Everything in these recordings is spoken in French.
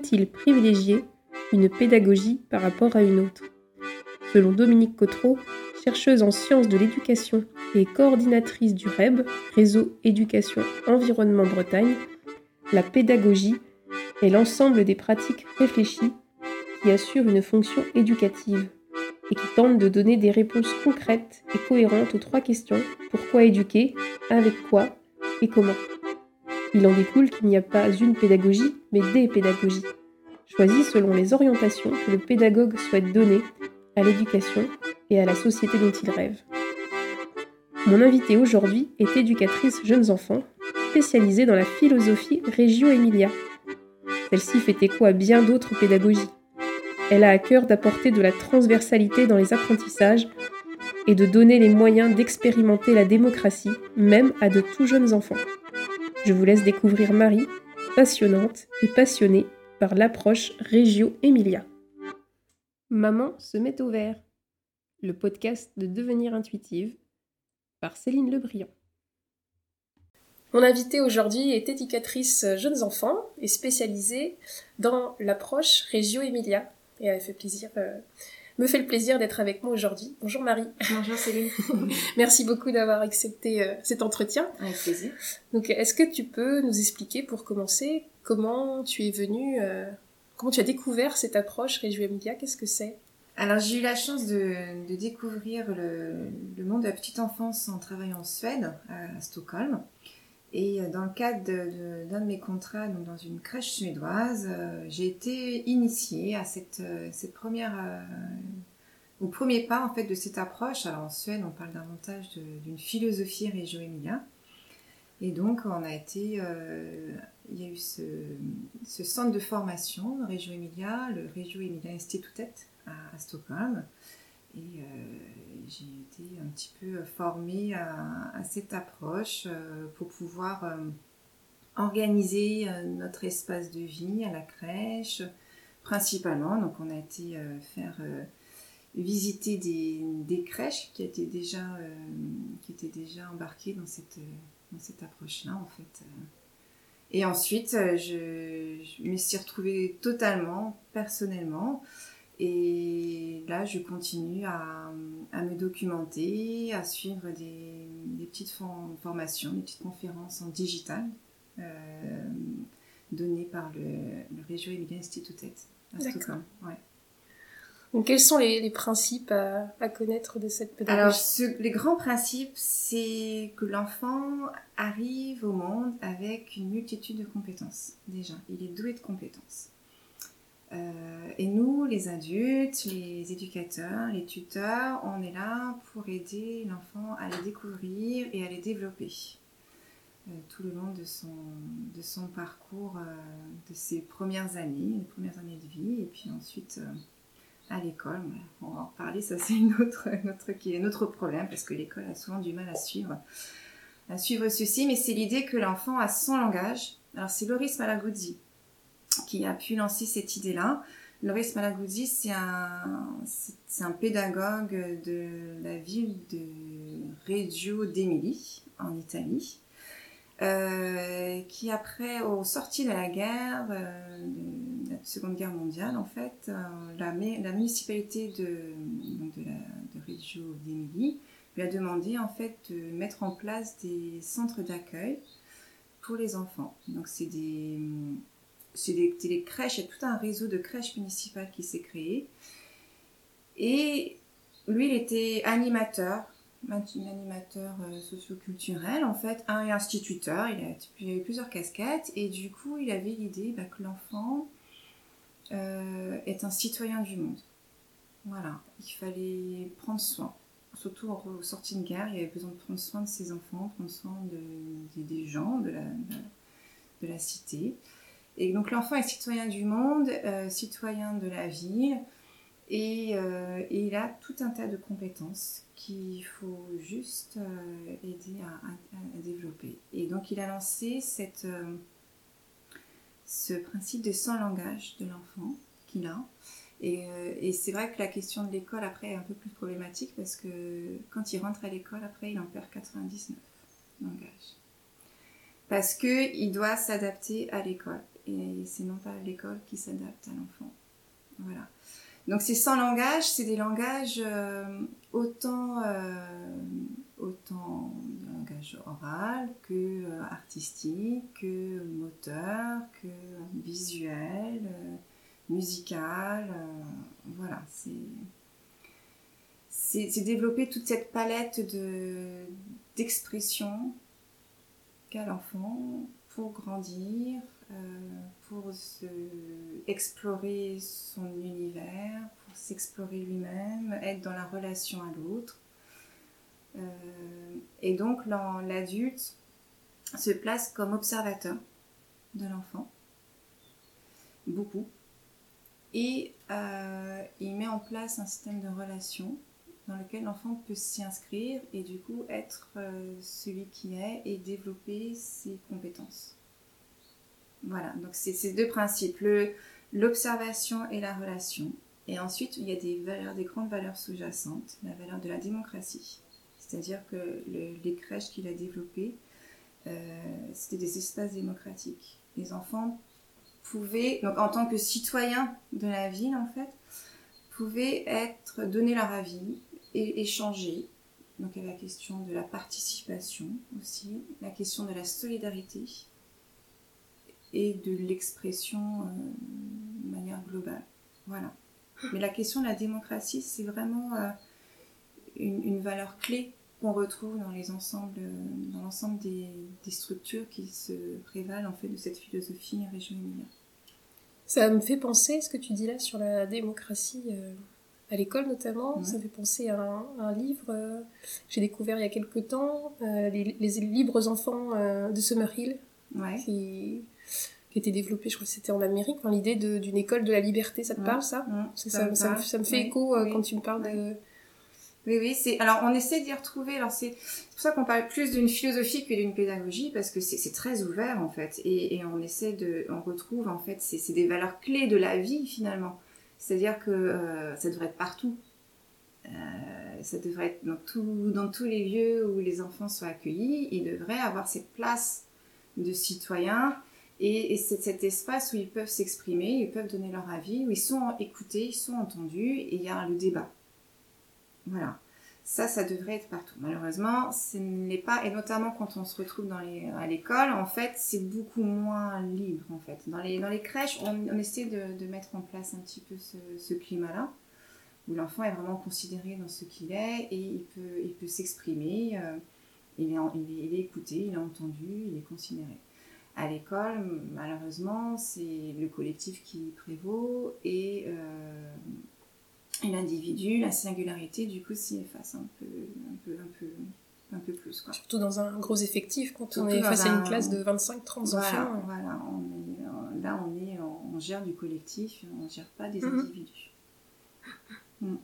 Faut-il privilégier une pédagogie par rapport à une autre? Selon Dominique Cotreau, chercheuse en sciences de l'éducation et coordinatrice du REB, Réseau Éducation Environnement Bretagne, la pédagogie est l'ensemble des pratiques réfléchies qui assurent une fonction éducative et qui tentent de donner des réponses concrètes et cohérentes aux trois questions pourquoi éduquer, avec quoi? Et comment? Il en découle qu'il n'y a pas une pédagogie, mais des pédagogies, choisies selon les orientations que le pédagogue souhaite donner à l'éducation et à la société dont il rêve. Mon invitée aujourd'hui est éducatrice jeunes enfants, spécialisée dans la philosophie Reggio Emilia. Celle-ci fait écho à bien d'autres pédagogies. Elle a à cœur d'apporter de la transversalité dans les apprentissages et de donner les moyens d'expérimenter la démocratie, même à de tout jeunes enfants. Je vous laisse découvrir Marie, passionnante et passionnée par l'approche Reggio Emilia. Maman se met au vert, le podcast de Devenir intuitive par Céline Lebriand. Mon invitée aujourd'hui est éducatrice jeunes enfants et spécialisée dans l'approche Reggio Emilia. Et elle fait plaisir, euh, me fait le plaisir d'être avec moi aujourd'hui. Bonjour Marie. Bonjour Céline. Merci beaucoup d'avoir accepté euh, cet entretien. Avec plaisir. Donc, est-ce que tu peux nous expliquer pour commencer comment tu es venue euh, Comment tu as découvert cette approche Reggio Emilia Qu'est-ce que c'est? Alors j'ai eu la chance de, découvrir le, monde de la petite enfance en travaillant en Suède, à, Stockholm. Et euh, dans le cadre d'un de, mes contrats donc dans une crèche suédoise, euh, j'ai été initiée à cette, euh, première, au premier pas en fait de cette approche. Alors en Suède, on parle davantage d'une philosophie Reggio Emilia. Et donc, on a été, il y a eu ce, centre de formation, Reggio Emilia, le Reggio Emilia Institutet à, Stockholm. Et euh, j'ai été un petit peu formée à, cette approche euh, pour pouvoir organiser notre espace de vie à la crèche, principalement. Donc, on a été faire visiter des, crèches qui étaient déjà, qui étaient déjà embarquées dans cette dans cette approche-là, en fait. Et ensuite, euh, je, me suis retrouvée totalement, personnellement. Et là, je continue à, me documenter, à suivre des, petites formations, des petites conférences en digital euh, données par le, le Reggio Emilia Institutet à Stockholm. Ouais. Donc, quels sont les, principes à, connaître de cette pédagogie? Alors, les grands principes, c'est que l'enfant arrive au monde avec une multitude de compétences. Déjà, il est doué de compétences. Euh, et nous, les adultes, les éducateurs, les tuteurs, on est là pour aider l'enfant à les découvrir et à les développer euh, tout le long de son, de son parcours, euh, de ses premières années, les premières années de vie, et puis ensuite à l'école. On va en reparler, ça c'est une autre, qui est un autre problème parce que l'école a souvent du mal à suivre, à suivre ceci, mais c'est l'idée que l'enfant a son langage. Alors c'est Loris Malaguzzi qui a pu lancer cette idée-là. Loris Malaguzzi, c'est un, c'est un pédagogue de la ville de Reggio d'Emilie, en Italie, euh, qui après, au sorti de la guerre, euh, de la Seconde Guerre mondiale, en fait, euh, la, la, municipalité de, de, Reggio d'Emilie lui a demandé en fait de mettre en place des centres d'accueil pour les enfants. Donc c'est des, c'est des, des, crèches, il y a tout un réseau de crèches municipales qui s'est créé. Et lui, il était animateur animateur euh, socioculturel en fait, un instituteur, il, a, avait plusieurs casquettes et du coup il avait l'idée bah, que l'enfant euh, est un citoyen du monde. Voilà, il fallait prendre soin. Surtout en sortie de guerre, il avait besoin de prendre soin de ses enfants, prendre soin de, des gens, de la, de, la cité. Et donc l'enfant est citoyen du monde, euh, citoyen de la ville, euh, et, il a tout un tas de compétences qu'il faut juste euh, aider à, développer. Et donc il a lancé ce principe de sans langage de l'enfant qu'il a. Et, et c'est vrai que la question de l'école après est un peu plus problématique parce que quand il rentre à l'école après il en perd 99 langage. Parce qu'il doit s'adapter à l'école. Et c'est non pas l'école qui s'adapte à l'enfant. Voilà. Donc ces 100 langages, c'est des langages euh, autant, euh, autant de langage oral que euh, artistique, que moteur, que visuel, musical. voilà, c'est c'est développer toute cette palette d'expression qu'a l'enfant pour grandir, pour se explorer son univers, pour s'explorer lui-même, être dans la relation à l'autre. Euh, et donc l'adulte se place comme observateur de l'enfant, beaucoup, et euh, il met en place un système de relation dans lequel l'enfant peut s'y inscrire et du coup être celui qui est et développer ses compétences. Voilà, donc c'est ces deux principes, l'observation et la relation. Et ensuite, il y a des valeurs, des grandes valeurs sous-jacentes, la valeur de la démocratie. C'est-à-dire que les crèches qu'il a développées, euh, c'était des espaces démocratiques. Les enfants pouvaient, donc en tant que citoyens de la ville en fait, pouvaient être, donner leur avis et échanger. Donc il y a la question de la participation aussi, la question de la solidarité, et de l'expression euh, de manière globale. Voilà. Mais la question de la démocratie, c'est vraiment euh, une, valeur clé qu'on retrouve dans les ensembles, dans l'ensemble des, structures qui se prévalent en fait de cette philosophie région Emilia. Ça me fait penser, ce que tu dis là sur la démocratie euh, à l'école notamment, ça me fait penser à un, livre que j'ai découvert il y a quelques temps, les, les, libres enfants de Summerhill, ouais. qui qui était développé, je crois que c'était en Amérique, l'idée d'une école de la liberté, ça te parle ça, ça, ça, me, fait écho quand tu me parles de... Oui, oui, c'est. Alors, on essaie d'y retrouver. Alors, c'est pour ça qu'on parle plus d'une philosophie que d'une pédagogie, parce que c'est très ouvert en fait, et, et, on essaie de, on retrouve en fait, c'est des valeurs clés de la vie finalement. C'est-à-dire que euh, ça devrait être partout. Euh, ça devrait être dans, tout, dans tous les lieux où les enfants sont accueillis. Ils devraient avoir cette place de citoyens et, c'est cet espace où ils peuvent s'exprimer, ils peuvent donner leur avis, où ils sont écoutés, ils sont entendus, et il y a le débat. Voilà. Ça, ça devrait être partout. Malheureusement, ce n'est pas, et notamment quand on se retrouve à l'école, en fait, c'est beaucoup moins libre, en fait. Dans les, dans les crèches, on, essaie de, mettre en place un petit peu ce, ce climat-là, où l'enfant est vraiment considéré dans ce qu'il est, et il peut, il peut s'exprimer, euh, il, est, il est écouté, il est entendu, il est considéré à l'école, malheureusement, c'est le collectif qui prévaut et, euh, l'individu, la singularité, du coup, s'y efface un peu, un peu, un peu, un peu plus. Quoi. Surtout dans un gros effectif, quand on est face à une classe de 25-30 enfants. Voilà, là, on, est, on gère du collectif, on ne gère pas des mhm. individus. Mm.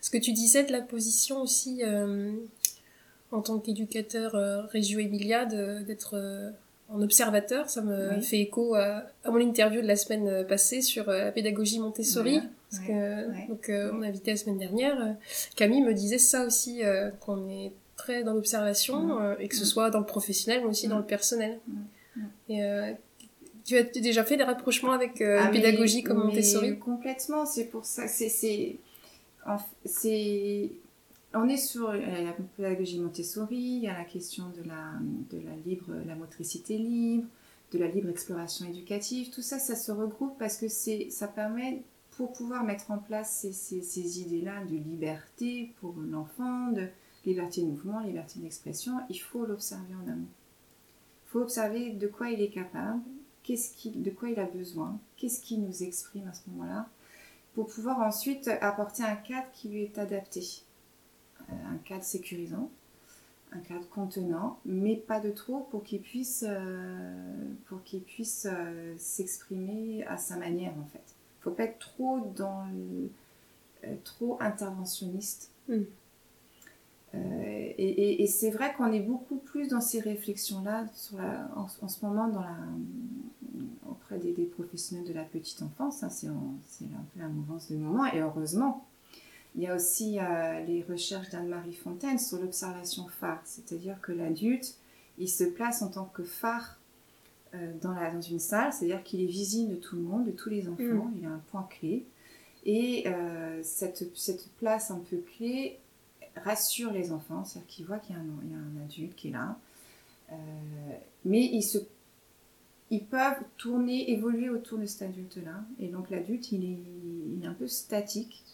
Ce que tu disais de la position aussi, euh, en tant qu'éducateur euh, Régio Emilia, d'être en observateur. Ça me fait écho à, mon interview de la semaine passée sur euh, la pédagogie Montessori. Parce que, donc, euh, on a invité la semaine dernière. Euh, Camille me disait ça aussi, qu'on est très dans l'observation, et que ce soit dans le professionnel, mais aussi dans le personnel. Et, tu as déjà fait des rapprochements avec la ah, pédagogie comme Montessori? Complètement, c'est pour ça. C'est, c'est, c'est on est sur la pédagogie Montessori, il y a la question de la, de la libre, la motricité libre, de la libre exploration éducative. Tout ça, ça se regroupe parce que c'est, ça permet, pour pouvoir mettre en place ces, idées-là de liberté pour l'enfant, de liberté de mouvement, liberté d'expression, il faut l'observer en amont. Il faut observer de quoi il est capable, de quoi il a besoin, qu'est-ce qu'il nous exprime à ce moment-là, pour pouvoir ensuite apporter un cadre qui lui est adapté un cadre sécurisant, un cadre contenant, mais pas de trop pour qu'il puisse, euh, pour qu'il puisse euh, s'exprimer à sa manière en fait. Il faut pas être trop dans euh, trop interventionniste. Mm. et, c'est vrai qu'on est beaucoup plus dans ces réflexions-là en, en, ce moment dans la, auprès des, professionnels de la petite enfance. Hein, c'est un peu la mouvance du moment et heureusement il y a aussi euh, les recherches d'Anne-Marie Fontaine sur l'observation phare, c'est-à-dire que l'adulte, il se place en tant que phare euh, dans, la, dans une salle, c'est-à-dire qu'il est visible de tout le monde, de tous les enfants, Mm. il a un point clé. Et euh, cette, cette place un peu clé rassure les enfants, c'est-à-dire qu'ils voient qu'il y, a un- il y a un adulte qui est là. Mais ils, se, ils peuvent tourner, évoluer autour de cet adulte-là. Et donc l'adulte, il est, il est un peu statique,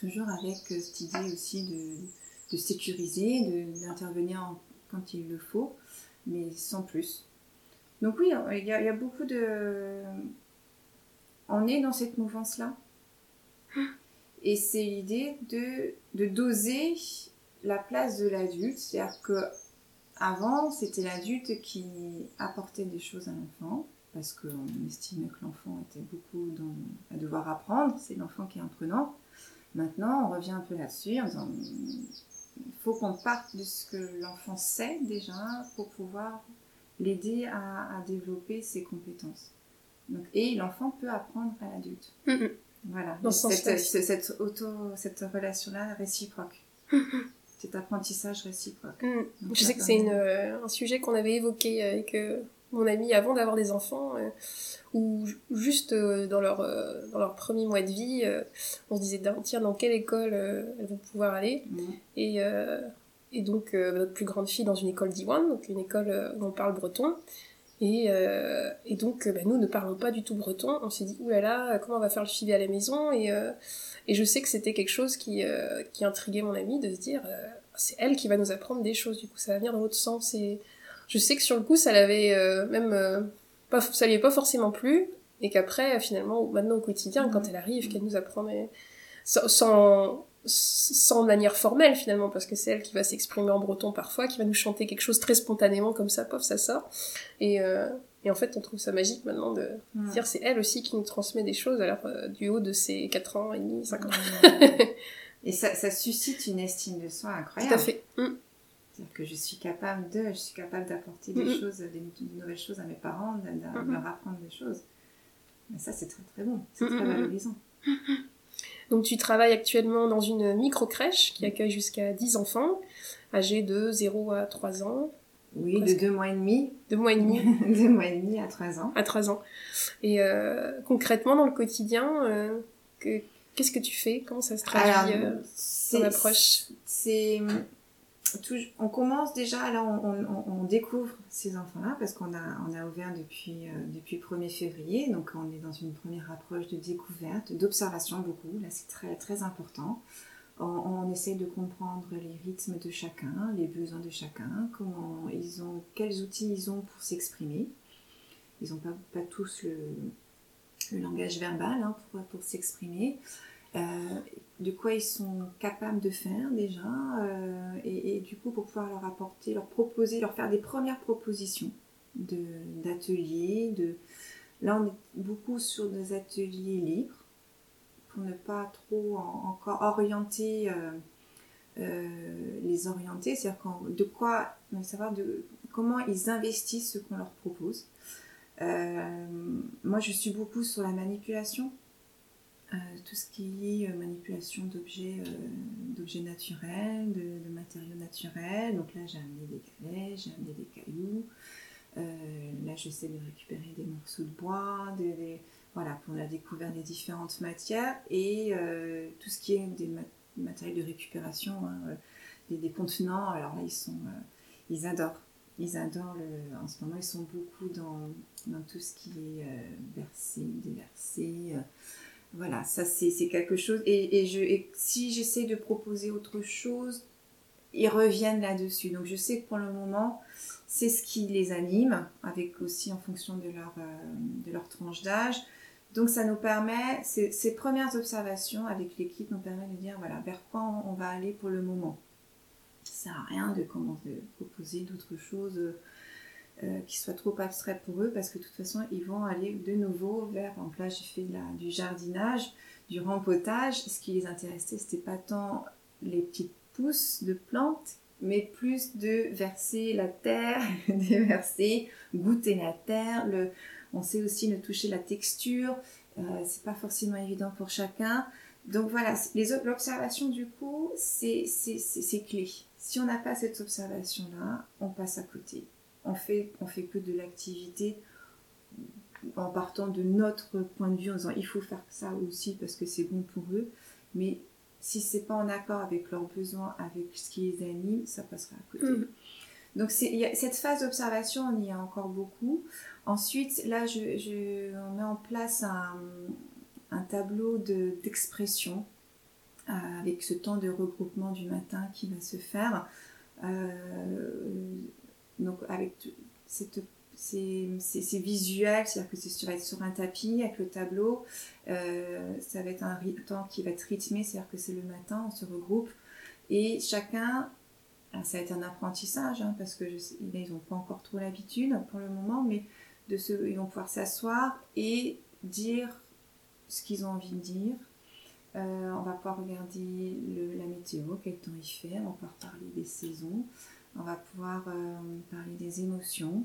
toujours avec euh, cette idée aussi de, de sécuriser, d'intervenir en- quand il le faut, mais sans plus. Donc oui, il y a, il y a beaucoup de... On est dans cette mouvance-là. Et c'est l'idée de, de doser la place de l'adulte. C'est-à-dire que avant, c'était l'adulte qui apportait des choses à l'enfant, parce qu'on estimait que l'enfant était beaucoup dans, à devoir apprendre. C'est l'enfant qui est apprenant. Maintenant, on revient un peu là-dessus en disant il faut qu'on parte de ce que l'enfant sait déjà pour pouvoir l'aider à, à développer ses compétences. Donc, et l'enfant peut apprendre à l'adulte. Voilà, Dans ce cette, cette, cette auto, cette relation-là réciproque. Cet apprentissage réciproque. Mm. Donc, Je sais que c'est euh, un sujet qu'on avait évoqué avec euh, mon ami avant d'avoir des enfants, euh, où ju- juste euh, dans, leur, euh, dans leur premier mois de vie, on se disait tiens, dans quelle école elles vont pouvoir aller? Mhm. et, et donc notre plus grande fille dans une école d'Iwan, donc une école où on parle breton. Et, et donc bah, nous ne parlons pas du tout breton. On s'est dit oulala, comment on va faire le suivi à la maison? Et, et je sais que c'était quelque chose qui, qui intriguait mon amie de se dire c'est elle qui va nous apprendre des choses. Du coup ça va venir dans l'autre sens. Et je sais que sur le coup ça l'avait euh, même euh, pas, ça lui est pas forcément plu et qu'après finalement maintenant au quotidien quand elle arrive qu'elle nous apprend mais sans, sans manière formelle finalement parce que c'est elle qui va s'exprimer en breton parfois qui va nous chanter quelque chose très spontanément comme ça pof ça sort et euh, et en fait on trouve ça magique maintenant de Mhm. dire c'est elle aussi qui nous transmet des choses alors euh, du haut de ses 4 ans et demi 5 ans Et ça, ça suscite une estime de soi tout incroyable. à fait Mm. C'est-à-dire que je suis capable de, je suis capable d'apporter des choses, des, des nouvelles choses à mes parents, de, de leur apprendre des choses. Mais ça, c'est très très bon, c'est très valorisant. donc tu travailles actuellement dans une micro crèche qui accueille jusqu'à 10 enfants âgés de 0 à 3 ans Oui, Presque. de deux mois et demi, de mois et demi deux mois et demi à trois ans. à 3 ans. Et euh, concrètement, dans le quotidien, euh, que- qu'est-ce que tu fais? Comment ça se traduit euh, ton approche? c'est on commence déjà on, découvre ces enfants là parce qu'on a ouvert depuis euh, depuis le 1er février. Donc on est dans une première approche de découverte d'observation beaucoup. Là c'est très important. On, essaye de comprendre les rythmes de chacun les besoins de chacun comment ils ont quels outils ils ont pour s'exprimer. Ils n'ont pas, tous le, langage verbal hein, pour, s'exprimer. euh, de quoi ils sont capables de faire déjà, euh, et, et du coup pour pouvoir leur apporter, leur proposer, leur faire des premières propositions de- d'ateliers. De, Là on est beaucoup sur des ateliers libres pour ne pas trop en- encore orienter, euh, euh, les orienter, c'est-à-dire de quoi, de savoir de comment ils investissent ce qu'on leur propose. Euh, moi je suis beaucoup sur la manipulation euh, tout ce qui est euh, manipulation d'objets euh, naturels, de, de matériaux naturels. Donc là, j'ai amené des galets, j'ai amené des cailloux. Là, j'essaie de récupérer des morceaux de bois, des- voilà, pour la découverte des différentes matières et tout ce qui est des de récupération, hein, des, contenants. Alors là, ils sont, ils adorent. Ils adorent. En ce moment, ils sont beaucoup dans, dans tout ce qui est versé, déversé. Euh, voilà, ça c'est quelque chose. Et, si j'essaie de proposer autre chose, ils reviennent là-dessus. Donc je sais que pour le moment, c'est ce qui les anime, avec aussi en fonction de leur, euh, tranche d'âge. Donc ça nous permet, ces, premières observations avec l'équipe nous permet de dire voilà vers quoi on, va aller pour le moment. Ça sert à rien de commencer de proposer d'autres choses euh, qui soient trop abstraites pour eux parce que de toute façon ils vont aller de nouveau vers donc là j'ai fait du jardinage du rempotage ce qui les intéressait c'était pas tant les petites pousses de plantes mais plus de verser la terre de verser goûter la terre le on sait aussi de toucher la texture euh, c'est pas forcément évident pour chacun donc voilà, l'observation du coup, c'est c'est- clé. Si on n'a pas cette observation-là, on passe à côté. On fait, on fait que de l'activité en partant de notre point de vue en disant il faut faire ça aussi parce que c'est bon pour eux. Mais si c'est pas en accord avec leurs besoins, avec ce qui les anime, ça passera à côté. Mm. Donc c'est, y a- cette phase d'observation, on y a encore beaucoup. Ensuite, là, je, je- on met en place un, un tableau de, d'expression euh, avec ce temps de regroupement du matin qui va se faire. Euh, donc avec cette, ces, ces- ces visuels, c'est-à-dire que c'est sur, être sur un tapis avec le tableau. Euh, ça va être un temps qui va être rythmé, c'est-à-dire que c'est le matin, on se regroupe. Et chacun, ça va être un apprentissage, hein, parce que ils n'ont pas encore trop l'habitude pour le moment, mais de ils vont pouvoir s'asseoir et dire ce qu'ils ont envie de dire. Euh, on va pouvoir regarder le- la météo, quel temps il fait, on va pouvoir parler des saisons, on va pouvoir euh, parler des émotions.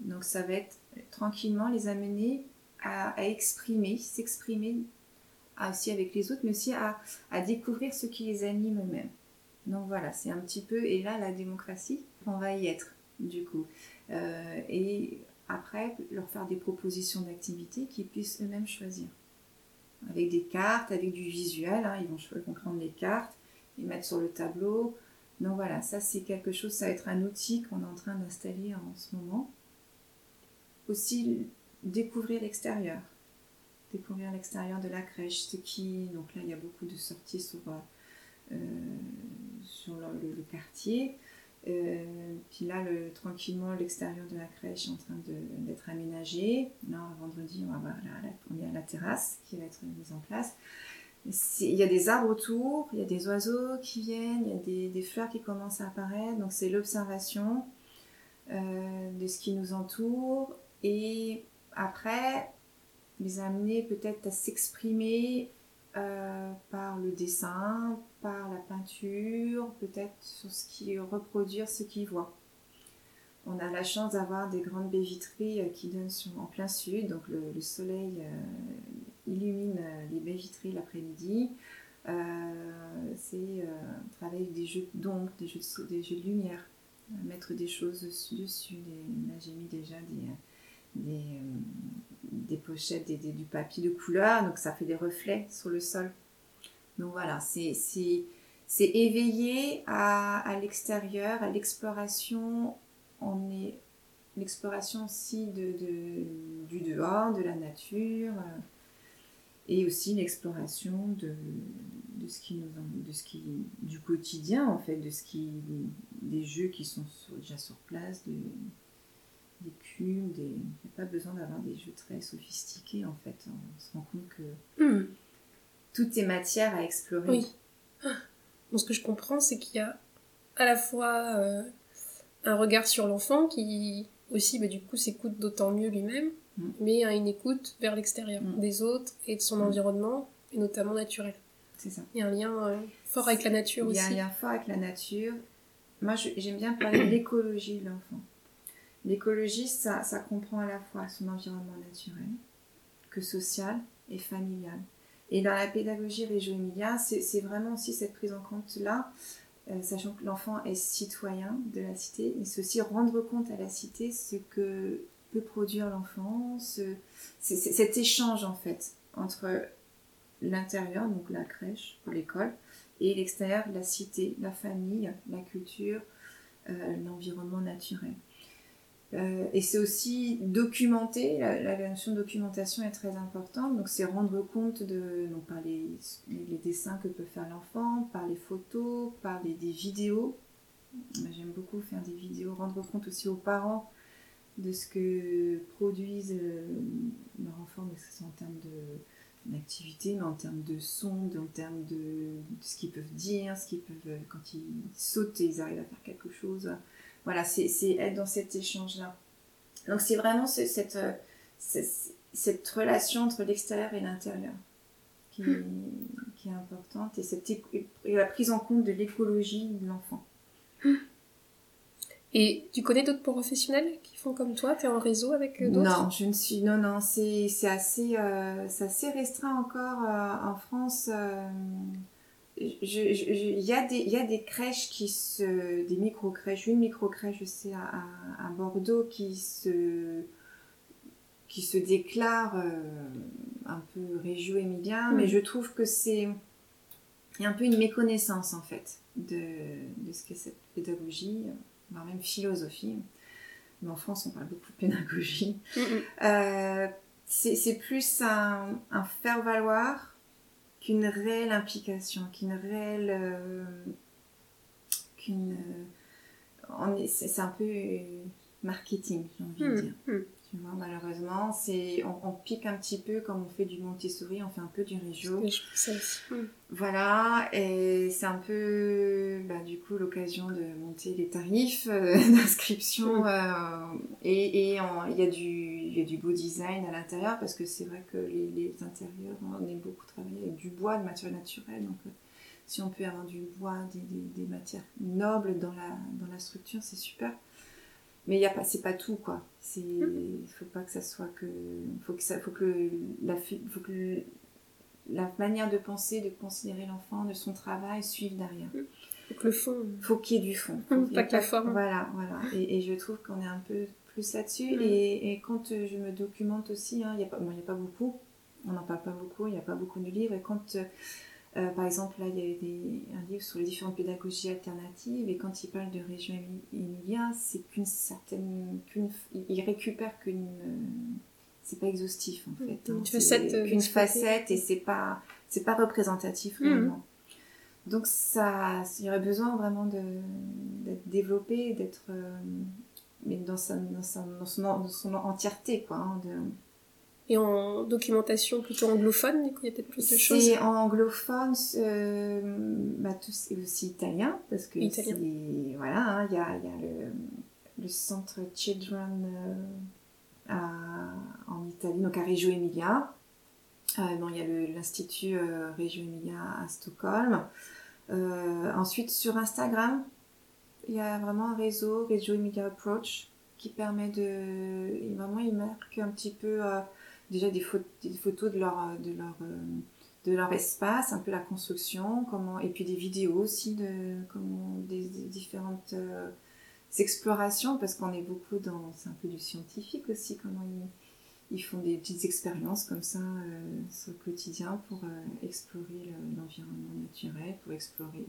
Donc ça va être tranquillement les amener à, exprimer, s'exprimer ah, aussi avec les autres, mais aussi à, découvrir ce qui les anime eux-mêmes. Donc voilà, c'est un petit peu, et là la démocratie, on va y être du coup. Euh, et après, leur faire des propositions d'activités qu'ils puissent eux-mêmes choisir. Avec des cartes, avec du visuel, hein, ils, vont, cho- ils vont prendre les cartes, les mettre sur le tableau. Donc voilà, ça c'est quelque chose, ça va être un outil qu'on est en train d'installer en ce moment. Aussi, découvrir l'extérieur. Découvrir l'extérieur de la crèche, ce qui... Donc là, il y a beaucoup de sorties sur, euh, le, quartier. Euh, puis là, le, tranquillement, l'extérieur de la crèche est en train d'être aménagé. Là, vendredi, on va avoir la, la terrasse qui va être mise en place. Il y a des arbres autour, il y a des oiseaux qui viennent, il y a des, des fleurs qui commencent à apparaître. Donc c'est l'observation euh, de ce qui nous entoure. Et après, les amener peut-être à s'exprimer euh, par le dessin, par la peinture, peut-être sur ce qui reproduire ce qu'ils voient. On a la chance d'avoir des grandes baies vitrées euh, qui donnent en plein sud, donc le, le soleil illumine euh, les baies vitrées l'après-midi. Euh, c'est euh, travailler avec des jeux d'ombre, des jeux de, des jeux de lumière, mettre des choses dessus. des- là j'ai mis déjà des, des, des pochettes, des- du papier de couleur, donc ça fait des reflets sur le sol. Donc voilà, c'est éveillé à, l'extérieur, à l'exploration. On est l'exploration aussi de, de- du dehors, de la nature, et aussi l'exploration de, de ce qui nous de ce qui du quotidien en fait, de ce qui des jeux qui sont sur- déjà sur place, de, des cubes, des... il n'y a pas besoin d'avoir des jeux très sophistiqués en fait. On se rend compte que Hmm. tout est matière à explorer. Oui. Donc, ce que je comprends, c'est qu'il y a à la fois euh, un regard sur l'enfant qui aussi, bah, du coup, s'écoute d'autant mieux lui-même. Mais a une écoute vers l'extérieur, Mm. des autres et de son Mm. environnement, et notamment naturel. C'est ça. Il y a un lien euh, fort avec la nature Il y a un aussi. lien fort avec la nature. Moi, j'aime bien parler de l'écologie de l'enfant. L'écologie, ça, ça comprend à la fois son environnement naturel, que social et familial. Et dans la pédagogie Régio Emilia, c'est vraiment aussi cette prise en compte-là, euh, sachant que l'enfant est citoyen de la cité, et c'est aussi rendre compte à la cité ce que peut produire l'enfant, ce- c'est c'est cet échange en fait entre l'intérieur, donc la crèche ou l'école, et l'extérieur, la cité, la famille, la culture, euh, l'environnement naturel. Euh, et c'est aussi documenter, la, notion de documentation est très importante, donc c'est rendre compte de, par les, dessins que peut faire l'enfant, par les photos, par des vidéos. J'aime beaucoup faire des vidéos, rendre compte aussi aux parents de ce que produisent euh, leurs enfants, mais que ce soit en termes d'activité, mais en termes de son, en termes de, de ce qu'ils peuvent dire, ce qu'ils peuvent, quand ils sautent, ils arrivent à faire quelque chose. Voilà, c'est être dans cet échange-là. Donc c'est vraiment ce- cette, euh, cette, cette relation entre l'extérieur et l'intérieur qui, qui est importante et, cette, et la prise en compte de l'écologie de l'enfant. Et tu connais d'autres professionnels qui font comme toi? Tu es en réseau avec euh, d'autres? Non, je ne suis. Non, non, c'est assez, euh, assez restreint encore euh, en France. euh, il y, a des, y a des crèches qui se. des micro-crèches, une micro-crèche, je sais, à, à, Bordeaux qui se. qui se déclare un peu région émilien, mais je trouve que c'est. Il y a un peu une méconnaissance en fait de, de ce qu'est cette pédagogie, voire même philosophie. Mais en France, on parle beaucoup de pédagogie. Euh, c'est plus un, un faire-valoir qu'une réelle implication, qu'une réelle. Euh, qu'une. Euh, c'est un peu marketing, j'ai envie de dire. Malheureusement, c'est on, pique un petit peu comme on fait du Montessori, on fait un peu du Régio. Hmm. Voilà, et c'est un peu, bah, du coup, l'occasion de monter les tarifs euh, d'inscription. Euh, et il y, a du, du beau design à l'intérieur parce que c'est vrai que les, intérieurs, on aime beaucoup travailler avec du bois, de matière naturelle. Donc, euh, si on peut avoir du bois, des, des, matières nobles dans la, dans la structure, c'est super mais il y a pas c'est pas tout quoi. C'est il faut pas que ça soit que faut que ça faut que la faut que la manière de penser de considérer l'enfant de son travail suive derrière. Faut que le fond faut qu'il y ait du fond. Pas que la forme. Voilà voilà. Et, je trouve qu'on est un peu plus là-dessus. Et, et, quand je me documente aussi hein, il y a pas bon, il y a pas beaucoup. On n'en parle pas beaucoup il n'y a pas beaucoup de livres. Et quand euh, par exemple, là, il y a des, un livre sur les différentes pédagogies alternatives, et quand il parle de région Emilia, c'est qu'une certaine. Qu'une, il récupère qu'une. Euh, c'est pas exhaustif, en fait. Une hein. facette. Euh, qu'une facette, et c'est pas, c'est pas représentatif, mhm. réellement. Donc, ça, il y aurait besoin vraiment d'être développé, d'être. mais dans, sa, dans, sa, dans, son, dans son entièreté, quoi. Hein, de, et en documentation plutôt anglophone, du coup, il y a peut-être plus de choses C'est anglophone, euh, bah, c'est aussi italien, parce que italien. voilà, hein, il y, a, y, a, le, le centre Children euh, en Italie, donc à Reggio Emilia. Euh, il y a l'Institut Reggio Emilia à Stockholm. Ensuite, sur Instagram, il y a vraiment un réseau, Reggio Emilia Approach, qui permet de. Vraiment, il marque un petit peu déjà des, photos de leur, de, leur, euh, de leur espace, un peu la construction, comment, et puis des vidéos aussi de des, différentes euh, explorations, parce qu'on est beaucoup dans, c'est un peu du scientifique aussi, comment ils, font des petites expériences comme ça euh, sur le quotidien pour explorer l'environnement naturel, pour explorer.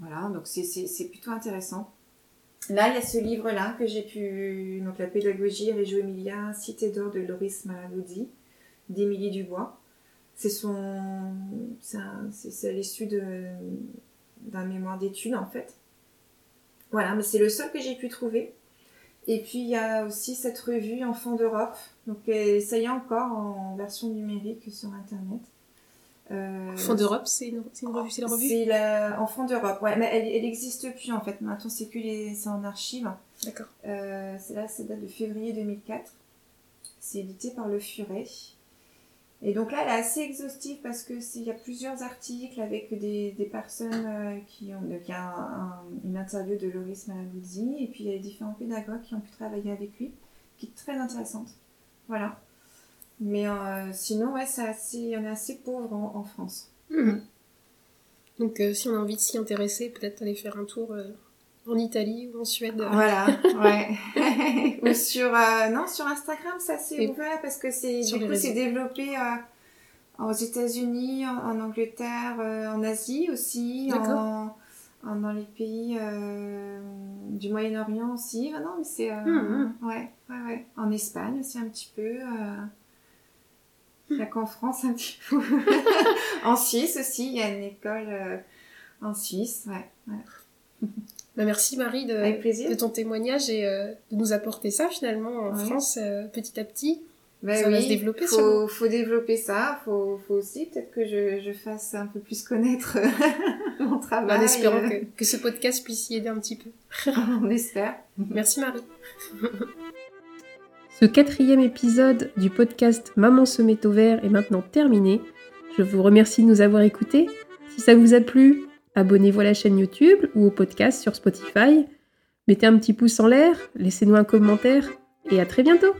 voilà, donc c'est plutôt intéressant. Là, il y a ce livre-là que j'ai pu. Donc, La pédagogie Reggio Emilia, Cité d'or de Loris Malaludi, d'Émilie Dubois. C'est son. C'est l'issue d'un mémoire d'études, en fait. Voilà, mais c'est le seul que j'ai pu trouver. Et puis, il y a aussi cette revue Enfants d'Europe. Donc, ça y est encore en version numérique sur Internet. Euh, Enfant d'Europe, c'est une, revue, c'est la revue C'est la Enfant d'Europe, ouais, mais elle, n'existe plus en fait. Maintenant, c'est que c'est en archive. D'accord. Euh, c'est là, ça date de février 2004. C'est édité par Le Furet. Et donc là, elle est assez exhaustive parce que il y a plusieurs articles avec des, des personnes euh, qui ont, il y a une interview de Loris Malabuzzi et puis il y a différents pédagogues qui ont pu travailler avec lui, qui est très intéressante. Voilà. Mais euh, sinon, ouais, c'est assez, on est assez pauvre en, France. Mhm. Donc, euh, si on a envie de s'y intéresser, peut-être aller faire un tour euh, en Italie ou en Suède. Voilà, ouais. ou sur, non, sur Instagram, c'est assez ouvert parce que c'est, du coup, c'est développé aux États-Unis, en, Angleterre, en Asie aussi, en, dans les pays du Moyen-Orient aussi. Ah non, mais c'est, mhm. ouais, ouais, ouais. En Espagne aussi un petit peu. Qu'en France un petit peu. en Suisse aussi, il y a une école euh, en Suisse. Ouais, bah, merci Marie de, de, ton témoignage et euh, de nous apporter ça finalement en France euh, petit à petit. Bah ça va se développer. Faut, faut développer ça. Faut, faut aussi peut-être que je, je, fasse un peu plus connaître mon travail. En espérant que, que ce podcast puisse y aider un petit peu. On espère. Merci Marie. Ce quatrième épisode du podcast Maman se met au vert est maintenant terminé. Je vous remercie de nous avoir écoutés. Si ça vous a plu, abonnez-vous à la chaîne YouTube ou au podcast sur Spotify. Mettez un petit pouce en l'air, laissez-nous un commentaire et à très bientôt